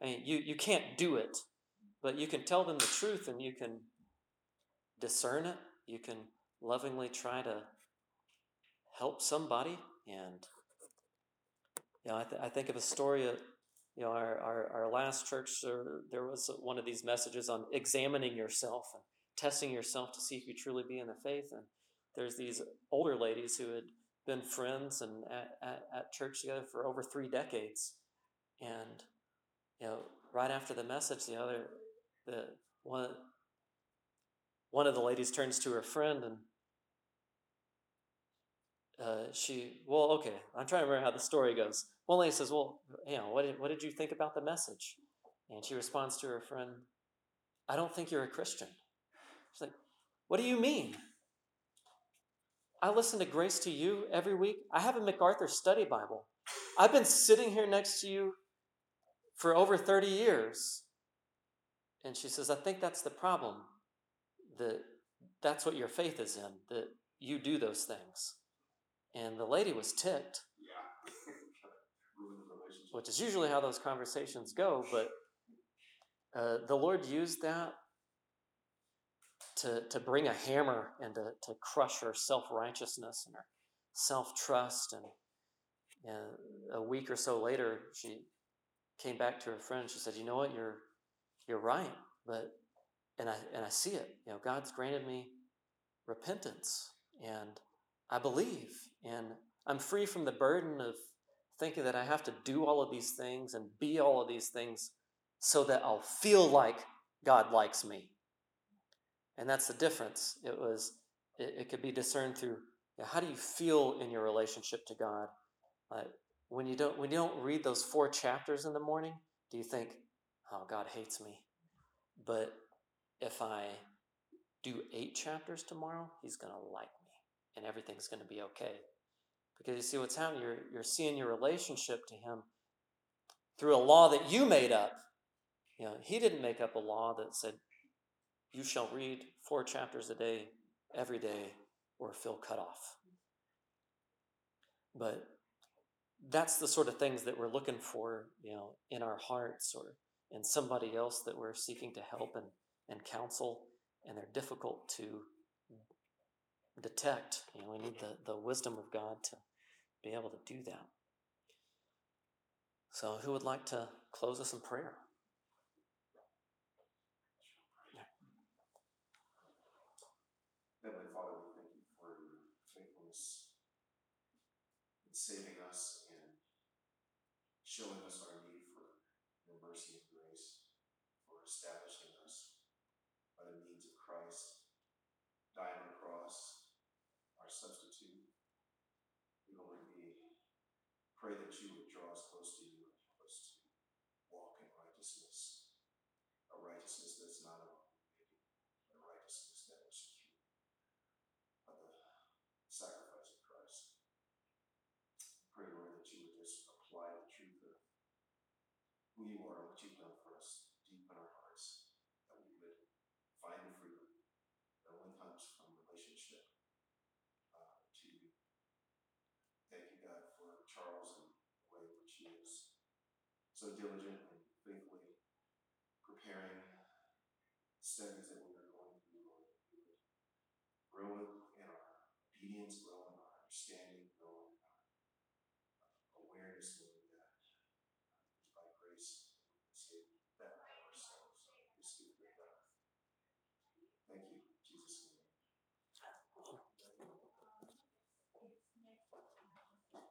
I mean, you, you can't do it, but you can tell them the truth and you can discern it. You can lovingly try to help somebody. And, you know, I, th- I think of a story of, you know, our, our, our last church, there, was one of these messages on examining yourself and testing yourself to see if you truly be in the faith. And there's these older ladies who had been friends and at, at, at, church together for over three decades. And, you know, right after the message, the other, the one, one of the ladies turns to her friend and uh, she, well, okay, I'm trying to remember how the story goes. One lady says, well, you know, what did, what did you think about the message? And she responds to her friend, I don't think you're a Christian. She's like, what do you mean? I listen to Grace to You every week. I have a MacArthur study Bible. I've been sitting here next to you for over 30 years. And she says, I think that's the problem. That that's what your faith is in, that you do those things. And the lady was ticked. Yeah. which is usually how those conversations go, but uh, the Lord used that to, to bring a hammer and to, to crush her self righteousness and her self trust. And, and a week or so later, she came back to her friend. She said, "You know what? You're you're right, but and I and I see it. You know, God's granted me repentance, and I believe, and I'm free from the burden of thinking that I have to do all of these things and be all of these things so that I'll feel like God likes me." And that's the difference. It was it, it could be discerned through you know, how do you feel in your relationship to God? Uh, when you don't when you don't read those four chapters in the morning, do you think, oh, God hates me. But if I do eight chapters tomorrow, He's going to like and everything's going to be okay. Because you see what's happening, you're, you're seeing your relationship to Him through a law that you made up. You know, He didn't make up a law that said, you shall read four chapters a day, every day, or feel cut off. But that's the sort of things that we're looking for, you know, in our hearts or in somebody else that we're seeking to help and, and counsel, and they're difficult to detect. You know, we need the, the wisdom of God to be able to do that. So, who would like to close us in prayer? Heavenly Father, we thank you for your faithfulness in saving us and showing us our need for your mercy and grace, for establishing us by the means of Christ, dying on the cross, our substitute. We Lord, we pray that you would draw us close to you and help us to walk in righteousness, a righteousness that's not of our own making, but a righteousness that is secure by the sacrifice of Christ. Pray, Lord, that you would just apply the truth of who you are and what you've done for us deep in our hearts, that we would find freedom that only comes from relationship uh, to you. Thank you, God, for Charles and the way in which he is so diligent